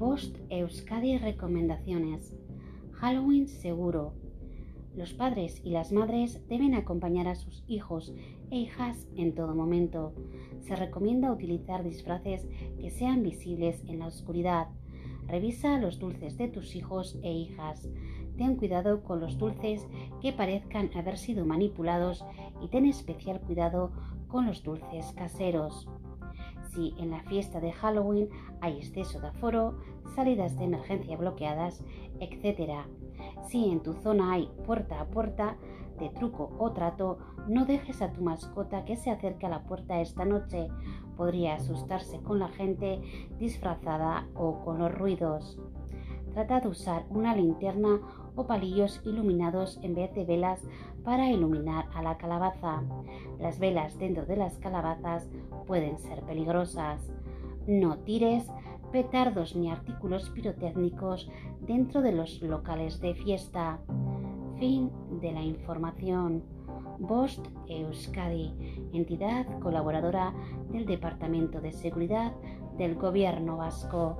Bost Euskadi Recomendaciones. Halloween seguro. Los padres y las madres deben acompañar a sus hijos e hijas en todo momento. Se recomienda utilizar disfraces que sean visibles en la oscuridad. Revisa los dulces de tus hijos e hijas. Ten cuidado con los dulces que parezcan haber sido manipulados y ten especial cuidado con los dulces caseros. Si en la fiesta de Halloween hay exceso de aforo, salidas de emergencia bloqueadas, etc. Si en tu zona hay puerta a puerta, de truco o trato, no dejes a tu mascota que se acerque a la puerta esta noche. Podría asustarse con la gente disfrazada o con los ruidos. Trata de usar una linterna o palillos iluminados en vez de velas para iluminar a la calabaza. Las velas dentro de las calabazas pueden ser peligrosas. No tires petardos ni artículos pirotécnicos dentro de los locales de fiesta. Fin de la información. Bost Euskadi, entidad colaboradora del Departamento de Seguridad del Gobierno Vasco.